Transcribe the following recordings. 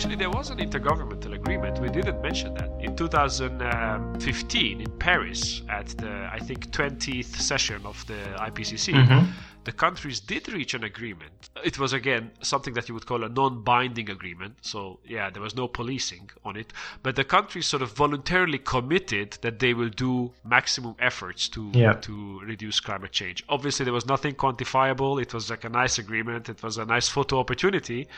Actually, there was an intergovernmental agreement. We didn't mention that. In 2015, in Paris, at the, I think, 20th session of the IPCC, Mm-hmm. the countries did reach an agreement. It was, again, something that you would call a non binding agreement. So, yeah, there was no policing on it. But the countries sort of voluntarily committed that they will do maximum efforts to, Yeah. to reduce climate change. Obviously, there was nothing quantifiable. It was like a nice agreement, it was a nice photo opportunity.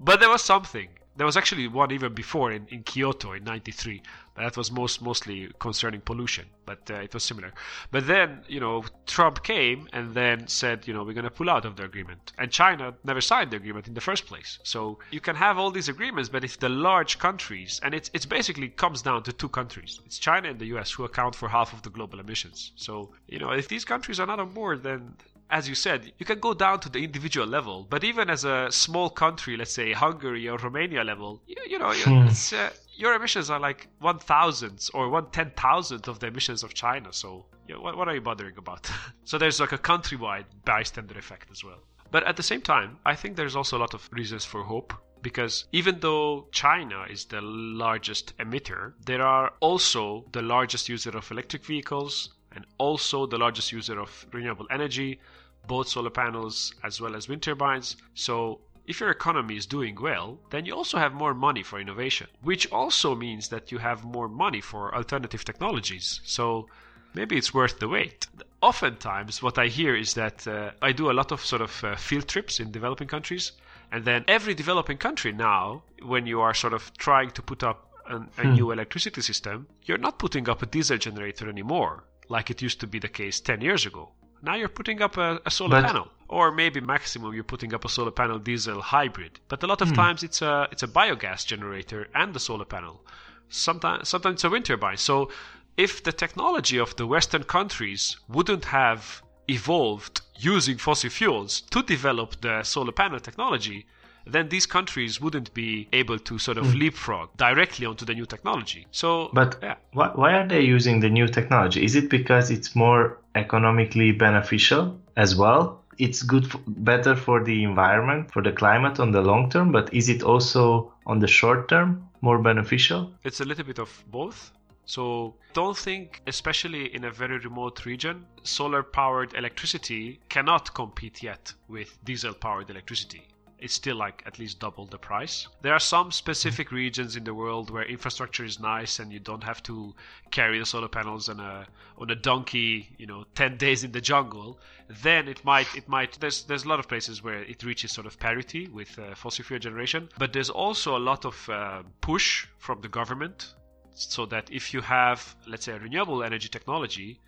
But there was something. There was actually one even before in, in Kyoto in '93, but that was most mostly concerning pollution. But uh, it was similar. But then you know Trump came and then said you know we're going to pull out of the agreement, and China never signed the agreement in the first place. So you can have all these agreements, but if the large countries and it's it's basically comes down to two countries, it's China and the U.S. who account for half of the global emissions. So you know if these countries are not on board, then as you said, you can go down to the individual level, but even as a small country, let's say Hungary or Romania level, you, you know, it's, uh, your emissions are like one thousandth or one ten thousandth of the emissions of China. So, you know, what, what are you bothering about? so there's like a countrywide bystander effect as well. But at the same time, I think there's also a lot of reasons for hope because even though China is the largest emitter, there are also the largest user of electric vehicles and also the largest user of renewable energy, both solar panels as well as wind turbines. So if your economy is doing well, then you also have more money for innovation, which also means that you have more money for alternative technologies. So maybe it's worth the wait. Oftentimes, what I hear is that uh, I do a lot of sort of uh, field trips in developing countries, and then every developing country now, when you are sort of trying to put up an, a new electricity system, you're not putting up a diesel generator anymore, like it used to be the case 10 years ago. Now you're putting up a, a solar But- panel, or maybe maximum you're putting up a solar panel diesel hybrid. But a lot of hmm. times it's a it's a biogas generator and the solar panel. Sometimes sometimes it's a wind turbine. So if the technology of the Western countries wouldn't have evolved using fossil fuels to develop the solar panel technology, then these countries wouldn't be able to sort of hmm. leapfrog directly onto the new technology. So, But yeah. why, why are they using the new technology? Is it because it's more economically beneficial as well? It's good, f better for the environment, for the climate on the long term, but is it also on the short term more beneficial? It's a little bit of both. So don't think, especially in a very remote region, solar powered electricity cannot compete yet with diesel powered electricity. It's still like at least double the price. There are some specific regions in the world where infrastructure is nice and you don't have to carry the solar panels on a on a donkey, you know, 10 days in the jungle. Then it might it might there's there's a lot of places where it reaches sort of parity with uh, fossil fuel generation, but there's also a lot of uh, push from the government so that if you have let's say a renewable energy technology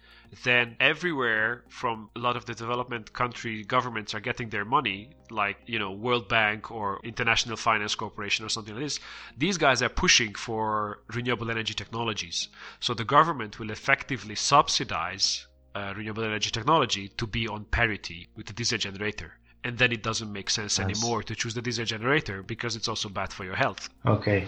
then everywhere from a lot of the development country governments are getting their money like you know world bank or international finance corporation or something like this these guys are pushing for renewable energy technologies. So the government will effectively subsidize uh, renewable energy technology to be on parity with the diesel generator. And then it doesn't make sense anymore to choose the diesel generator because it's also bad for your health. Okay.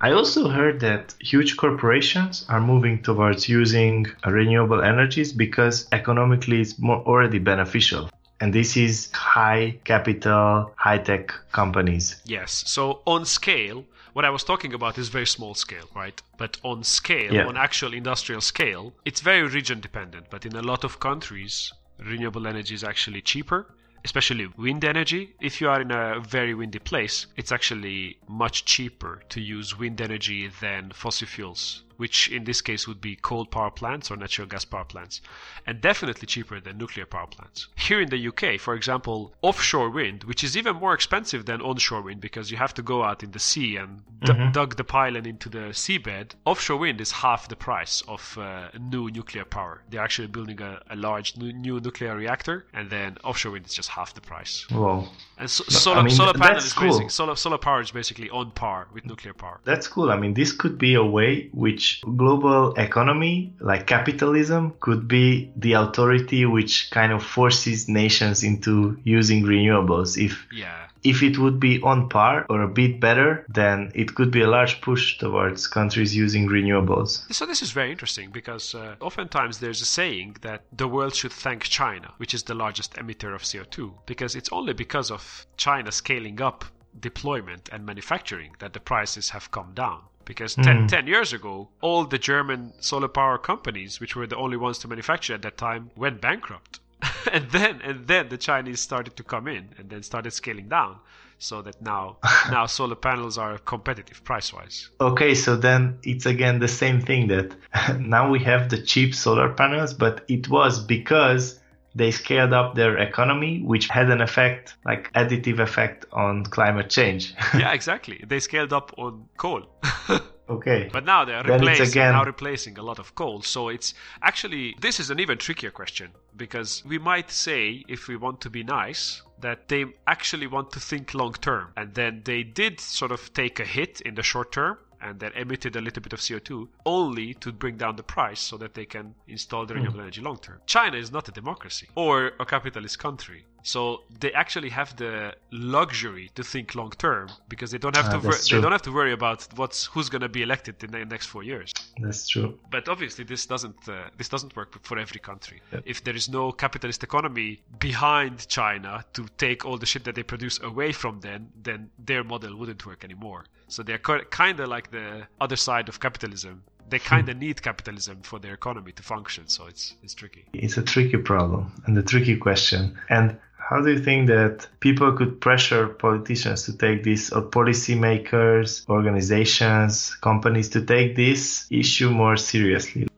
I also heard that huge corporations are moving towards using renewable energies because economically it's more already beneficial. And this is high capital, high tech companies. Yes. So on scale, what I was talking about is very small scale, right? But on scale, Yeah. on actual industrial scale, it's very region dependent. But in a lot of countries, renewable energy is actually cheaper. Especially wind energy. If you are in a very windy place, it's actually much cheaper to use wind energy than fossil fuels, which in this case would be coal power plants or natural gas power plants, and definitely cheaper than nuclear power plants. Here in the UK, for example, offshore wind, which is even more expensive than onshore wind because you have to go out in the sea and d- dug the pylon into the seabed, offshore wind is half the price of uh, new nuclear power. They're actually building a, a large new, new nuclear reactor, and then offshore wind is just half the price. Whoa. And so, solar, mean, solar panel is cool. basically solar, solar power is basically on par with nuclear power. That's cool. I mean, this could be a way which global economy, like capitalism, could be the authority which kind of forces nations into using renewables. If Yeah. if it would be on par or a bit better, then it could be a large push towards countries using renewables. So this is very interesting because uh, oftentimes there's a saying that the world should thank China, which is the largest emitter of CO2, because it's only because of China scaling up deployment and manufacturing that the prices have come down. Because 10, Mm. 10 years ago, all the German solar power companies, which were the only ones to manufacture at that time, went bankrupt. and then and then the Chinese started to come in and then started scaling down so that now now solar panels are competitive price wise. Okay, so then it's again the same thing that now we have the cheap solar panels, but it was because they scaled up their economy, which had an effect, like additive effect on climate change. yeah, exactly. They scaled up on coal. okay. But now they're replacing again- now replacing a lot of coal. So it's actually this is an even trickier question because we might say if we want to be nice that they actually want to think long term and then they did sort of take a hit in the short term and then emitted a little bit of CO2 only to bring down the price so that they can install the hmm. renewable energy long term. China is not a democracy or a capitalist country. So they actually have the luxury to think long term because they don't have Ah, to wor- they don't have to worry about what's who's going to be elected in the next 4 years. That's true. But obviously this doesn't uh, this doesn't work for every country. Yep. If there is no capitalist economy behind China to take all the shit that they produce away from them, then their model wouldn't work anymore. So they're kind of like the other side of capitalism. They kind of need capitalism for their economy to function, so it's it's tricky. It's a tricky problem and a tricky question. And how do you think that people could pressure politicians to take this, or policymakers, organizations, companies to take this issue more seriously?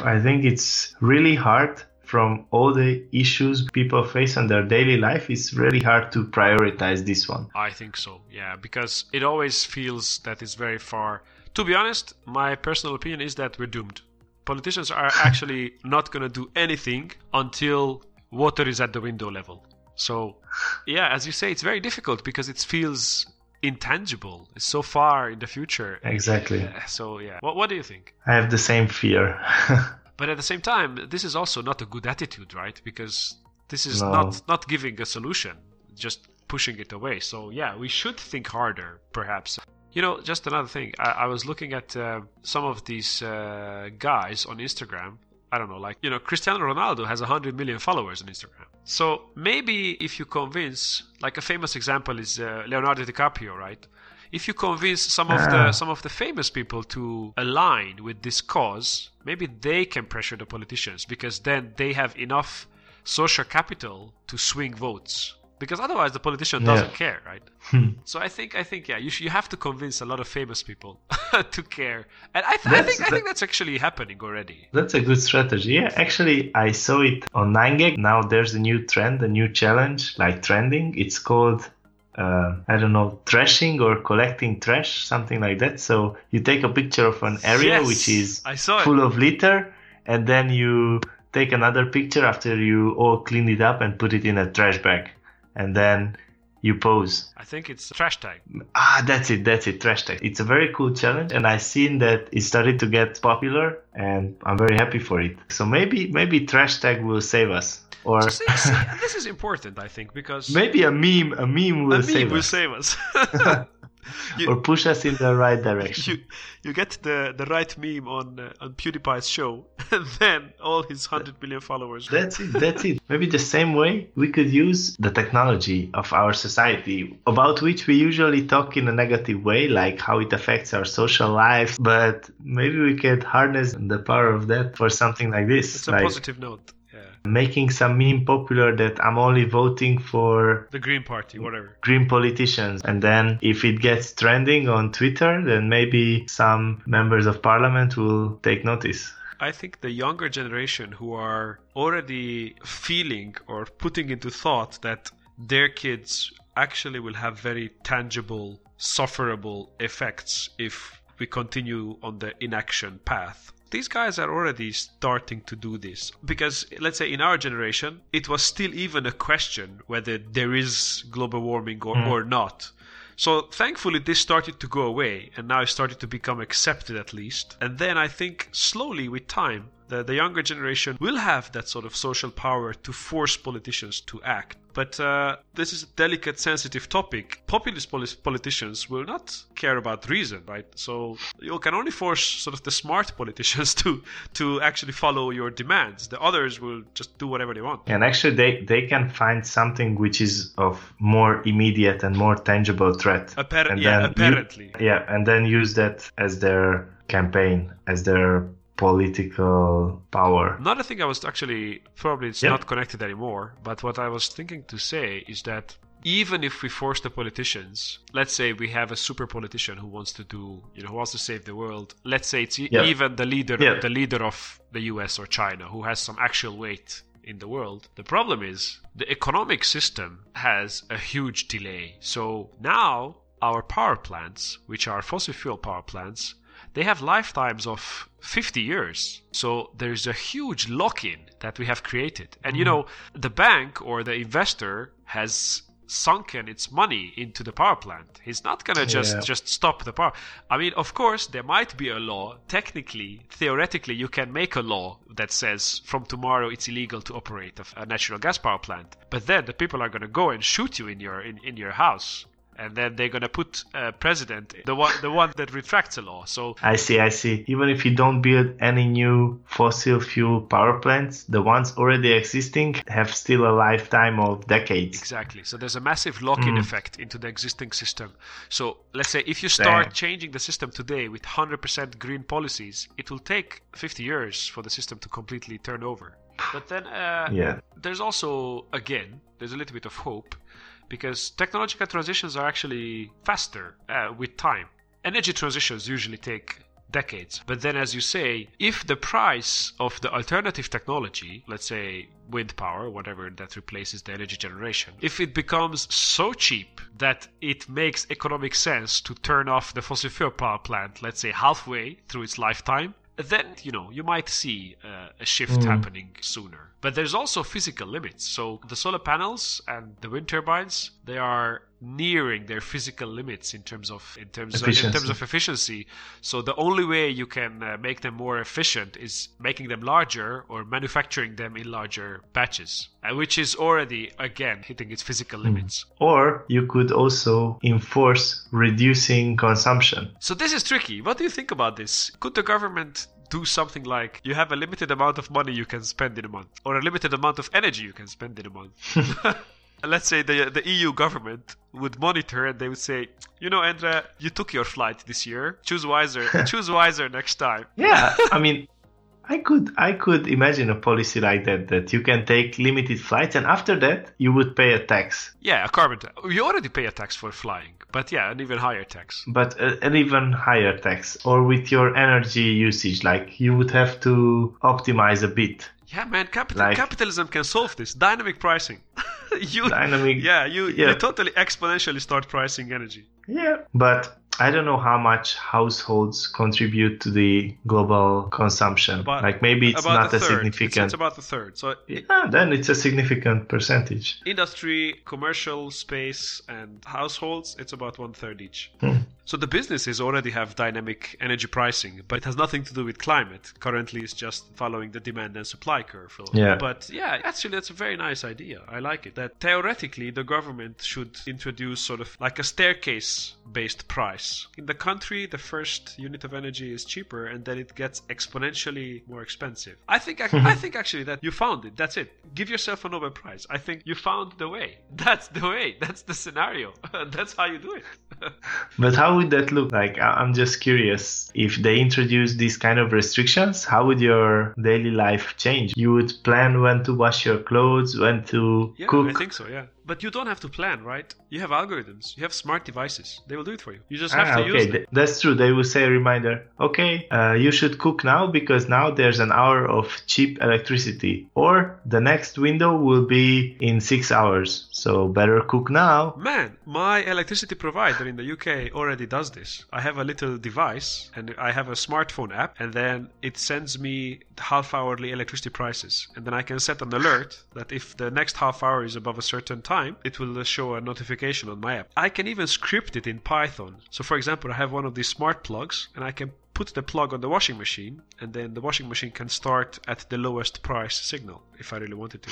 I think it's really hard from all the issues people face in their daily life. It's really hard to prioritize this one. I think so, yeah, because it always feels that it's very far. To be honest, my personal opinion is that we're doomed. Politicians are actually not going to do anything until water is at the window level. So, yeah, as you say, it's very difficult because it feels intangible. It's so far in the future. Exactly. Uh, So, yeah. What, what do you think? I have the same fear. But at the same time, this is also not a good attitude, right? Because this is No. not not giving a solution, just pushing it away. So yeah, we should think harder, perhaps. You know, just another thing. I, I was looking at uh, some of these uh, guys on Instagram. I don't know, like you know, Cristiano Ronaldo has 100 million followers on Instagram. So maybe if you convince, like a famous example is uh, Leonardo DiCaprio, right? If you convince some of Ah. the some of the famous people to align with this cause, maybe they can pressure the politicians because then they have enough social capital to swing votes. Because otherwise, the politician doesn't care, right? So I think I think yeah, you sh- you have to convince a lot of famous people to care, and I, th- I think I think that's actually happening already. That's a good strategy. Yeah, actually, I saw it on 9gag. Now there's a new trend, a new challenge, like trending. It's called, uh, I don't know, trashing or collecting trash, something like that. So you take a picture of an area Yes, which is saw it. full of litter, and then you take another picture after you all cleaned it up and put it in a trash bag. And then you pose. I think it's trash tag. Ah, that's it, that's it, trash tag. It's a very cool challenge, and I've seen that it started to get popular, and I'm very happy for it. So maybe maybe trash tag will save us, or So see, see, this is important, I think, because maybe a meme a meme will a save meme will us, save us. you, or push us in the right direction. you you get the the right meme on uh, on PewDiePie's show, and then all his hundred million followers. That's it. That's it. Maybe the same way we could use the technology of our society, about which we usually talk in a negative way, like how it affects our social life. But maybe we could harness the power of that for something like this, It's a like positive note. Making some meme popular that I'm only voting for The Green Party, whatever. green politicians. And then if it gets trending on Twitter, then maybe some members of parliament will take notice. I think the younger generation who are already feeling or putting into thought that their kids actually will have very tangible, sufferable effects if we continue on the inaction path. These guys are already starting to do this because, let's say, in our generation, it was still even a question whether there is global warming or, hmm. or not. So thankfully, this started to go away, and now it started to become accepted at least. And then I think slowly with time, the, the younger generation will have that sort of social power to force politicians to act. But uh, this is a delicate, sensitive topic. Populist politicians will not care about reason, right? So you can only force sort of the smart politicians to to actually follow your demands. The others will just do whatever they want. And actually, they they can find something which is of more immediate and more tangible threat. Appar- and yeah, apparently. Yeah, and then use that as their campaign, as their political power. Another thing I was actually probably it's yep. not connected anymore, but what I was thinking to say is that even if we force the politicians, let's say we have a super politician who wants to do, you know, who wants to save the world. Let's say it's even the leader, the leader of the U.S. or China, who has some actual weight in the world. The problem is the economic system has a huge delay. So now our power plants, which are fossil fuel power plants, they have lifetimes of 50 years. So there's a huge lock in that we have created. And mm. you mm-hmm. know, the bank or the investor has sunken its money into the power plant. He's not going to just yeah. just stop the power. I mean, of course, there might be a law. Technically, theoretically, you can make a law that says from tomorrow it's illegal to operate a, a natural gas power plant. But then the people are going to go and shoot you in your in, in your house and then they're gonna put a president, the one the one that retracts a law. So I see, I see. Even if you don't build any new fossil fuel power plants, the ones already existing have still a lifetime of decades. Exactly. So there's a massive lock-in mm. effect into the existing system. So let's say if you start Damn. changing the system today with 100% green policies, it will take 50 years for the system to completely turn over. But then, uh, yeah, there's also again, there's a little bit of hope because technological transitions are actually faster uh, with time. Energy transitions usually take decades. But then, as you say, if the price of the alternative technology, let's say wind power, whatever that replaces the energy generation, if it becomes so cheap that it makes economic sense to turn off the fossil fuel power plant, let's say halfway through its lifetime, then you know you might see uh, a shift mm. happening sooner but there's also physical limits so the solar panels and the wind turbines they are nearing their physical limits in terms of in terms of, in terms of efficiency. So the only way you can uh, make them more efficient is making them larger or manufacturing them in larger batches uh, which is already again hitting its physical hmm. limits. Mm. or you could also enforce reducing consumption. So this is tricky. What do you think about this? Could the government do something like you have a limited amount of money you can spend in a month or a limited amount of energy you can spend in a month let's say the the EU government would monitor and they would say, you know, Endre, you took your flight this year. Choose wiser. Choose wiser next time. Yeah, I mean, I could I could imagine a policy like that that you can take limited flights and after that you would pay a tax. Yeah, a carbon tax. You already pay a tax for flying, but yeah, an even higher tax. But a, an even higher tax, or with your energy usage, like you would have to optimize a bit. Yeah, man, capital, like, capitalism can solve this. Dynamic pricing. you, dynamic. Yeah, you, yeah. you totally exponentially start pricing energy. Yeah, but I don't know how much households contribute to the global consumption. About, like maybe it's not a significant. It's, it's, about the third. So yeah, it, then it's a significant percentage. Industry, commercial space, and households, it's about one third each. Hmm. So the businesses already have dynamic energy pricing, but it has nothing to do with climate. Currently, it's just following the demand and supply curve. Yeah. But yeah, actually, that's a very nice idea. I like it. That theoretically, the government should introduce sort of like a staircase-based price. In the country, the first unit of energy is cheaper, and then it gets exponentially more expensive. I think I think actually that you found it. That's it. Give yourself a Nobel Prize. I think you found the way. That's the way. That's the scenario. that's how you do it. but how would that look like? I'm just curious. If they introduce these kind of restrictions, how would your daily life change? You would plan when to wash your clothes, when to yeah, cook. I think so, yeah. But you don't have to plan, right? You have algorithms. You have smart devices. They will do it for you. You just have ah, to okay. use them. That's true. They will say a reminder. Okay, uh, you should cook now because now there's an hour of cheap electricity, or the next window will be in six hours. So better cook now. Man, my electricity provider in the UK already does this. I have a little device and I have a smartphone app, and then it sends me half hourly electricity prices, and then I can set an alert that if the next half hour is above a certain time time, it will uh, show a notification on my app. I can even script it in Python. So, for example, I have one of these smart plugs and I can put the plug on the washing machine, and then the washing machine can start at the lowest price signal if I really wanted to.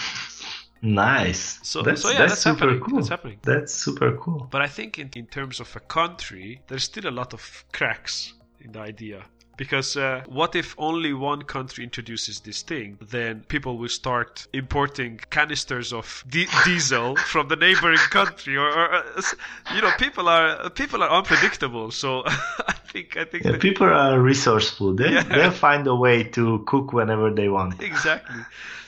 Nice. So, that's, so yeah, that's, that's, super happening. cool. That's happening. That's super cool. But I think in, in terms of a country, there's still a lot of cracks in the idea. Because uh, what if only one country introduces this thing? Then people will start importing canisters of di- diesel from the neighboring country, or, or uh, you know, people are people are unpredictable. So I think I think Yeah, that- people are resourceful. They Yeah. they'll find a way to cook whenever they want. exactly.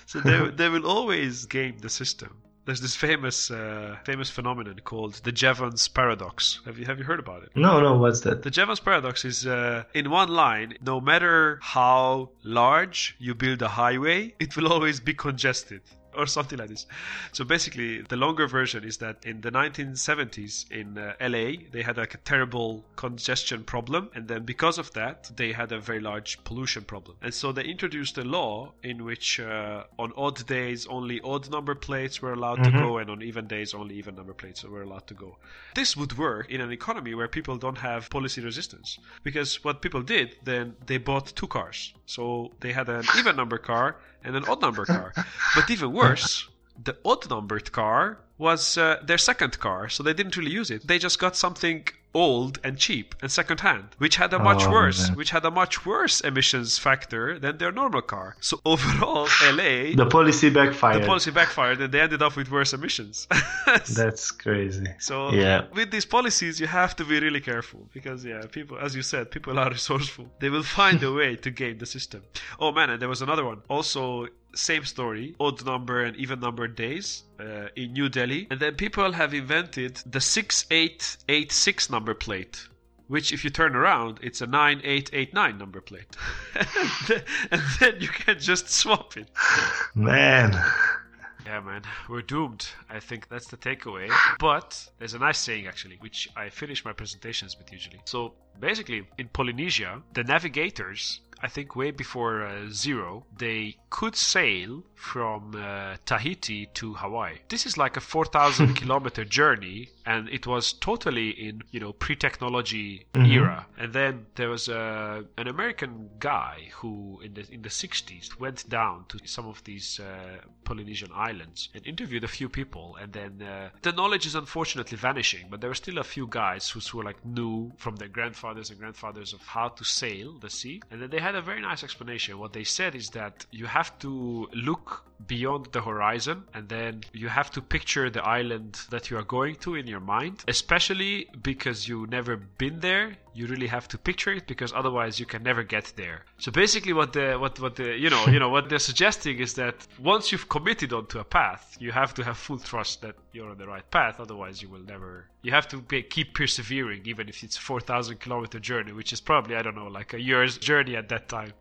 So they they will always game the system. There's this famous uh, famous phenomenon called the Jevons paradox. Have you have you heard about it? No, no, what's that? The Jevons paradox is uh, in one line, no matter how large you build a highway, it will always be congested. Or something like this. So basically, the longer version is that in the 1970s in uh, LA, they had like a terrible congestion problem, and then because of that, they had a very large pollution problem. And so they introduced a law in which uh, on odd days only odd number plates were allowed to Mhm. go, and on even days only even number plates were allowed to go. This would work in an economy where people don't have policy resistance. Because what people did, then they bought two cars. So they had an even number car and an odd number car. But even worse, the odd numbered car was uh, their second car, so they didn't really use it. They just got something old and cheap and second hand, which had a much Oh, worse, man. which had a much worse emissions factor than their normal car. So overall, LA, The policy backfired. the policy backfired, and they ended up with worse emissions. That's crazy. So Yeah. with these policies, you have to be really careful because yeah, people, as you said, people are resourceful. They will find a way to game the system. Oh man, and there was another one. Also, same story, odd number and even number days uh, in New Delhi, and then people have invented the six eight eight six number plate. Which, if you turn around, it's a 9889 number plate. and, then, and then you can just swap it. Man. Yeah, man, we're doomed. I think that's the takeaway. But there's a nice saying actually, which I finish my presentations with usually. So basically, in Polynesia, the navigators, I think way before uh, zero, they could sail from uh, Tahiti to Hawaii. This is like a 4,000 kilometer journey, and it was totally in you know pre-technology Mhm. era. And then there was uh, an American guy who, in the in the 60s, went down to some of these uh, Polynesian islands and interviewed a few people. And then uh, the knowledge is unfortunately vanishing, but there were still a few guys who were like knew from their grandfathers and grandfathers of how to sail the sea. And then they had a very nice explanation. What they said is that you have to look beyond the horizon and then you have to picture the island that you are going to in your mind especially because you've never been there you really have to picture it because otherwise you can never get there. So basically what the what what the you know you know what they're suggesting is that once you've committed onto a path you have to have full trust that you're on the right path otherwise you will never you have to be, keep persevering even if it's a 4000 kilometer journey which is probably i don't know like a year's journey at that time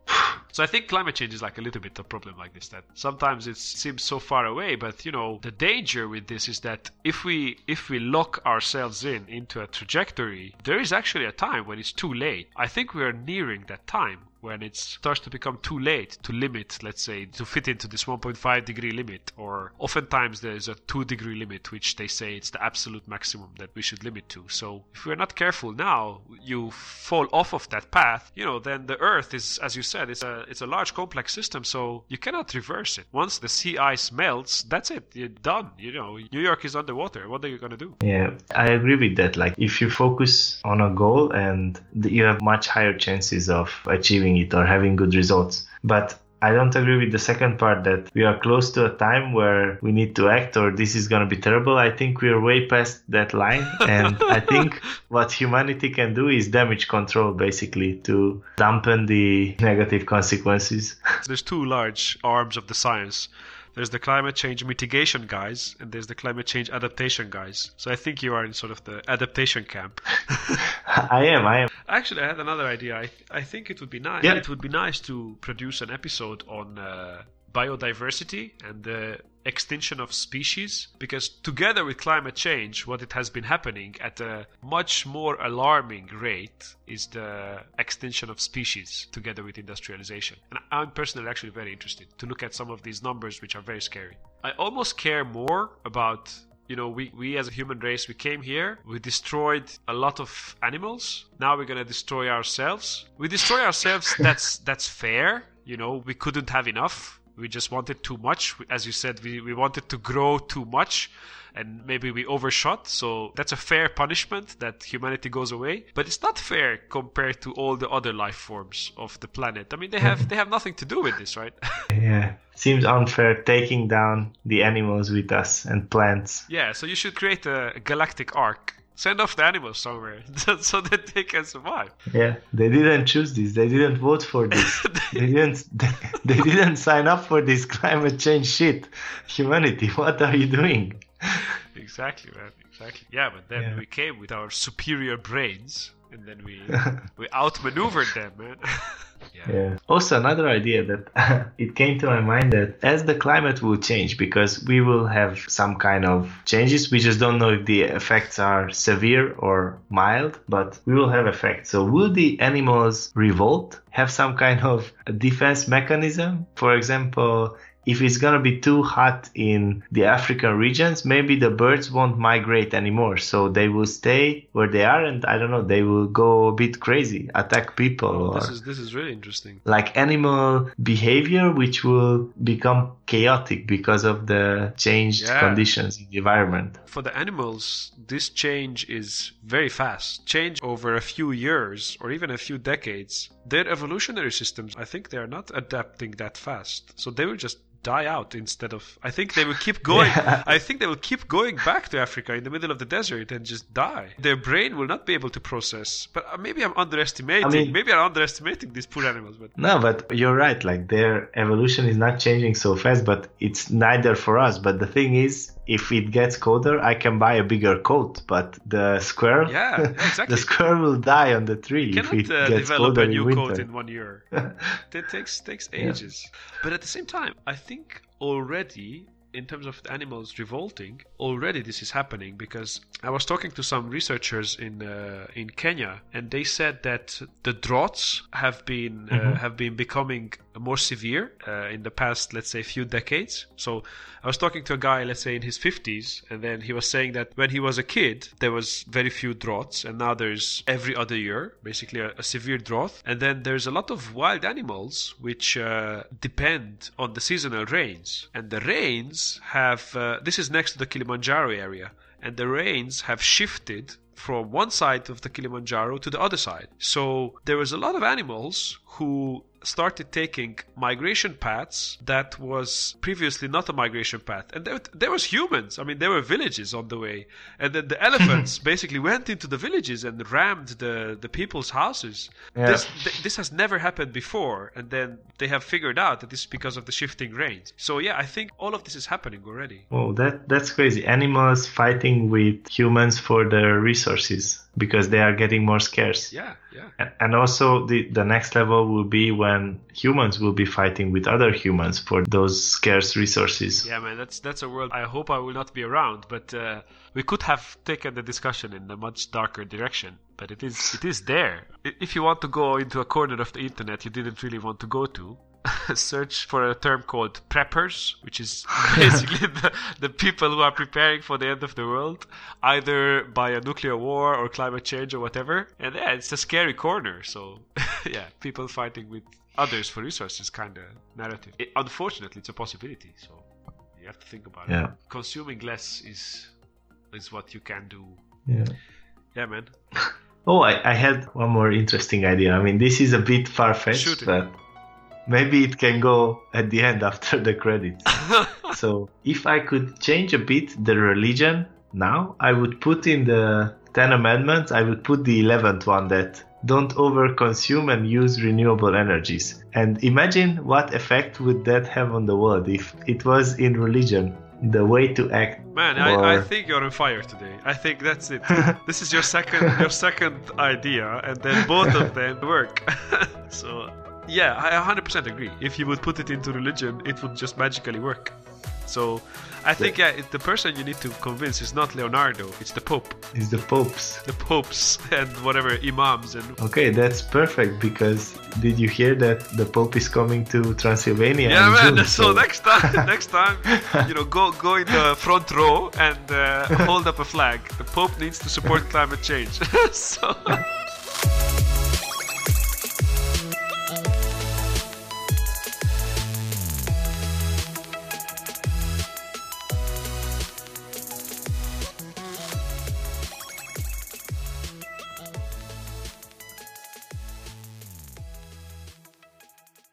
so I think climate change is like a little bit a problem like this that sometimes it seems so far away, but you know the danger with this is that if we if we lock ourselves in into a trajectory, there is actually a time when it's too late. I think we are nearing that time when it starts to become too late to limit, let's say, to fit into this 1.5 degree limit, or oftentimes there's a 2 degree limit, which they say it's the absolute maximum that we should limit to. So if we're not careful now, you fall off of that path, you know, then the Earth is, as you said, it's a it's a large complex system, so you cannot reverse it. Once the sea ice melts, that's it. You're done. You know, New York is underwater. What are you gonna do? Yeah, I agree with that. Like, if you focus on a goal and you have much higher chances of achieving it or having good results. But I don't agree with the second part that we are close to a time where we need to act or this is going to be terrible. I think we are way past that line. And I think what humanity can do is damage control basically to dampen the negative consequences. There's two large arms of the science. There's the climate change mitigation guys, and there's the climate change adaptation guys. So I think you are in sort of the adaptation camp. I am, I am. Actually, I had another idea. I, I think it would be nice. Yeah. It would be nice to produce an episode on uh, biodiversity and the extinction of species because together with climate change what it has been happening at a much more alarming rate is the extinction of species together with industrialization and i'm personally actually very interested to look at some of these numbers which are very scary i almost care more about you know, we, we as a human race, we came here, we destroyed a lot of animals. Now we're gonna destroy ourselves. We destroy ourselves. That's that's fair. You know, we couldn't have enough. We just wanted too much. As you said, we, we wanted to grow too much and maybe we overshot. So that's a fair punishment that humanity goes away. But it's not fair compared to all the other life forms of the planet. I mean, they have they have nothing to do with this, right? yeah, seems unfair taking down the animals with us and plants. Yeah, so you should create a galactic ark send off the animals somewhere so that they can survive. Yeah, they didn't choose this. They didn't vote for this. they didn't. They, they, didn't sign up for this climate change shit. Humanity, what are you doing? exactly, man. Exactly. Yeah, but then yeah. we came with our superior brains, and then we we outmaneuvered them, man. yeah. yeah. Also, another idea that it came to my mind that as the climate will change, because we will have some kind of changes, we just don't know if the effects are severe or mild, but we will have effects. So, will the animals revolt? Have some kind of defense mechanism? For example, if it's gonna be too hot in the African regions, maybe the birds won't migrate anymore. So they will stay where they are, and I don't know, they will go a bit crazy, attack people. Oh, or this is this is really interesting. Like animal behavior, which will become chaotic because of the changed yeah. conditions in the environment. For the animals, this change is very fast. Change over a few years or even a few decades. Their evolutionary systems, I think they are not adapting that fast. So they will just die out instead of i think they will keep going yeah. i think they will keep going back to africa in the middle of the desert and just die their brain will not be able to process but uh, maybe i'm underestimating I mean, maybe i'm underestimating these poor animals but no but you're right like their evolution is not changing so fast but it's neither for us but the thing is if it gets colder, I can buy a bigger coat. But the squirrel, yeah, exactly. the squirrel will die on the tree you if it uh, gets develop colder a new in coat in one year. it takes takes ages. Yeah. But at the same time, I think already in terms of the animals revolting, already this is happening because I was talking to some researchers in uh, in Kenya, and they said that the droughts have been uh, mm-hmm. have been becoming more severe uh, in the past, let's say, few decades. So I was talking to a guy, let's say, in his 50s, and then he was saying that when he was a kid, there was very few droughts, and now there's every other year, basically a, a severe drought. And then there's a lot of wild animals which uh, depend on the seasonal rains, and the rains have. Uh, this is next to the Kilimanjaro area, and the rains have shifted from one side of the Kilimanjaro to the other side. So there was a lot of animals who started taking migration paths that was previously not a migration path. And there, there was humans. I mean there were villages on the way. And then the elephants basically went into the villages and rammed the, the people's houses. Yeah. this, th- this has never happened before. And then they have figured out that this is because of the shifting rains. So yeah i think all of this is happening already. Oh that that's crazy. Animals fighting with humans for their resources because they are getting more scarce. Yeah, yeah. And also the the next level will be when humans will be fighting with other humans for those scarce resources. Yeah, man, that's that's a world I hope I will not be around, but uh, we could have taken the discussion in a much darker direction. But it is it is there. If you want to go into a corner of the internet you didn't really want to go to, search for a term called preppers, which is basically the, the people who are preparing for the end of the world, either by a nuclear war or climate change or whatever. And yeah, it's a scary corner. So yeah, people fighting with others for resources kind of narrative. It, unfortunately, it's a possibility. So you have to think about yeah. it. Consuming less is is what you can do. Yeah. Yeah, man. Oh, I, I had one more interesting idea. I mean, this is a bit far fetched, but maybe it can go at the end after the credits. so if I could change a bit the religion now, I would put in the 10 amendments, I would put the 11th one that don't overconsume and use renewable energies. And imagine what effect would that have on the world if it was in religion the way to act. Man, or... I, I think you're on fire today. I think that's it. this is your second your second idea, and then both of them work. so yeah, I 100% agree. If you would put it into religion, it would just magically work. So I think yeah, the person you need to convince is not Leonardo, it's the Pope. It's the popes. The popes and whatever imams and Okay, that's perfect because did you hear that the Pope is coming to Transylvania? yeah, man. June, so next time, next time, you know, go go in the front row and uh, hold up a flag. The Pope needs to support climate change. so.